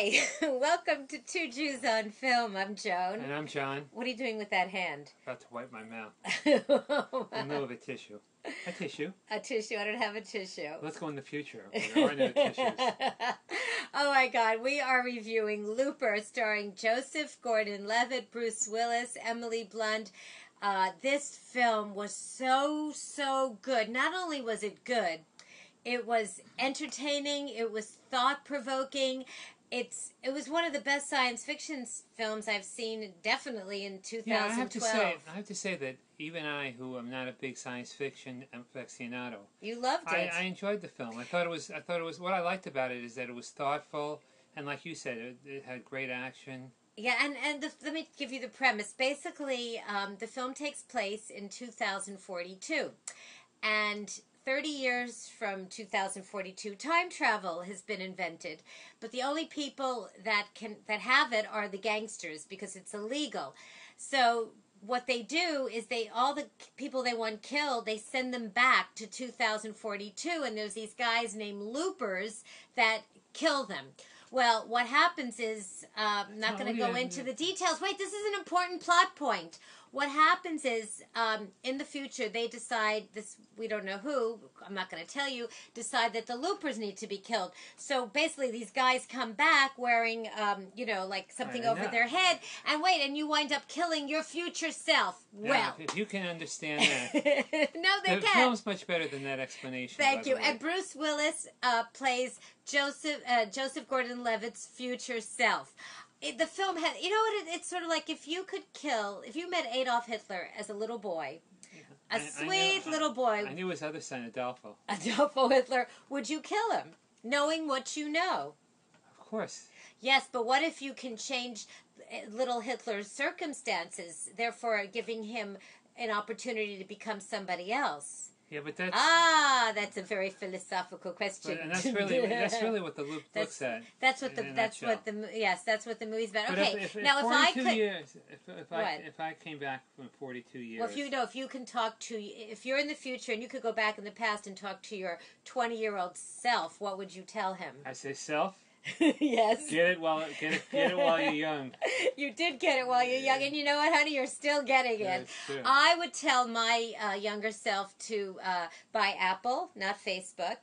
Hi, welcome to Two Jews on Film. I'm Joan. And I'm John. What are you doing with that hand? About to wipe my mouth. oh, In the middle of a tissue. A tissue. a tissue. I don't have a tissue. Let's go in the future. There are no tissues. oh my God, we are reviewing Looper, starring Joseph Gordon-Levitt, Bruce Willis, Emily Blunt. Uh, this film was so so good. Not only was it good, it was entertaining. It was thought provoking. It's it was one of the best science fiction films I've seen, definitely in 2012. Yeah, I have to say, I have to say that even I, who am not a big science fiction aficionado, you loved I, it. I enjoyed the film. I thought it was. I thought it was. What I liked about it is that it was thoughtful, and like you said, it, it had great action. Yeah, and and the, let me give you the premise. Basically, um, the film takes place in 2042, and 30 years from 2042, time travel has been invented. But the only people that can that have it are the gangsters because it's illegal. So what they do is they all the people they want killed they send them back to 2042 and there's these guys named loopers that kill them well what happens is uh, i'm not going to go into the details wait this is an important plot point what happens is um, in the future they decide this we don't know who i'm not going to tell you decide that the loopers need to be killed so basically these guys come back wearing um, you know like something over their head and wait and you wind up killing your future self Now, well if you can understand that, no they the can't film's much better than that explanation. Thank you. And Bruce Willis uh, plays Joseph uh, Joseph Gordon-Levitt's future self. It, the film had, you know what? It, it's sort of like if you could kill, if you met Adolf Hitler as a little boy, a I- I knew- sweet I- little boy, I knew his other son, Adolfo. Adolfo Hitler, would you kill him, knowing what you know? Of course. Yes, but what if you can change uh, little Hitler's circumstances, therefore giving him an opportunity to become somebody else? Yeah, but that's. Ah, that's a very philosophical question. But, and that's really that's really what the loop That's- looks at. That's what the that's what the yes that's what the movie's about. But Okay, if, if, now if if I 42 could, years, if, if I if I came back from 42 years, well, if you know if you can talk to if you're in the future and you could go back in the past and talk to your 20 year old self, what would you tell him? I say self, yes, get it while get it get it while you're young. you did get it while you're young, and you know what, honey, you're still getting it. true. I would tell my uh, younger self to uh, buy Apple, not Facebook,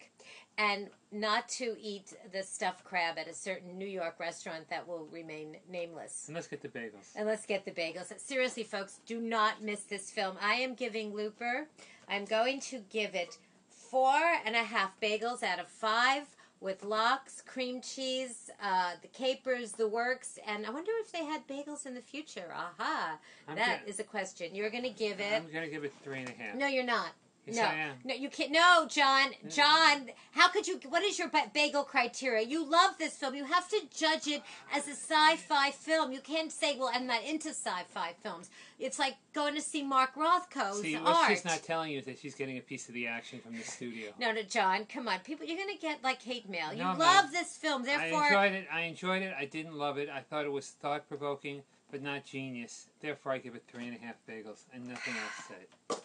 and not to eat the stuffed crab at a certain New York restaurant that will remain nameless. and let's get the bagels. And let's get the bagels. Seriously, folks, do not miss this film. I am giving Looper, I'm going to give it four and a half bagels out of five with lox, cream cheese, uh, the capers, the works, and I wonder if they had bagels in the future. Aha, that go- is a question. You're going to give it. I'm gonna give it three and a half. No, you're not. Yes, no, I am. no, you can't. No, John, mm. John, how could you? What is your bagel criteria? You love this film. You have to judge it as a sci-fi film. You can't say, "Well, I'm not into sci-fi films." It's like going to see Mark Rothko's See, what art. she's not telling you is that she's getting a piece of the action from the studio. no, no, John, come on, people, you're gonna get like hate mail. You No, love not. this film, Therefore, I enjoyed it. I enjoyed it. I didn't love it. I thought it was thought provoking, but not genius. Therefore, I give it three and a half bagels and nothing else said.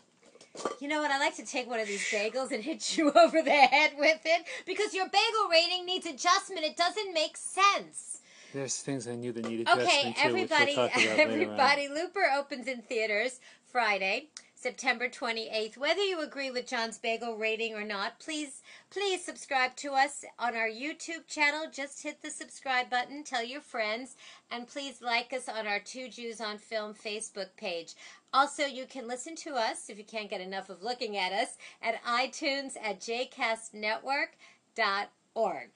You know what? I like to take one of these bagels and hit you over the head with it because your bagel rating needs adjustment. It doesn't make sense. There's things I knew that needed to adjust. Okay, everybody, everybody, Looper opens in theaters Friday, September 28th. Whether you agree with John's bagel rating or not, please, please subscribe to us on our YouTube channel. Just hit the subscribe button, tell your friends, and please like us on our Two Jews on Film Facebook page. Also, you can listen to us, if you can't get enough of looking at us, at iTunes at jcastnetwork.org.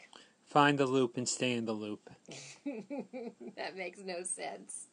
Find the loop and stay in the loop. that makes no sense.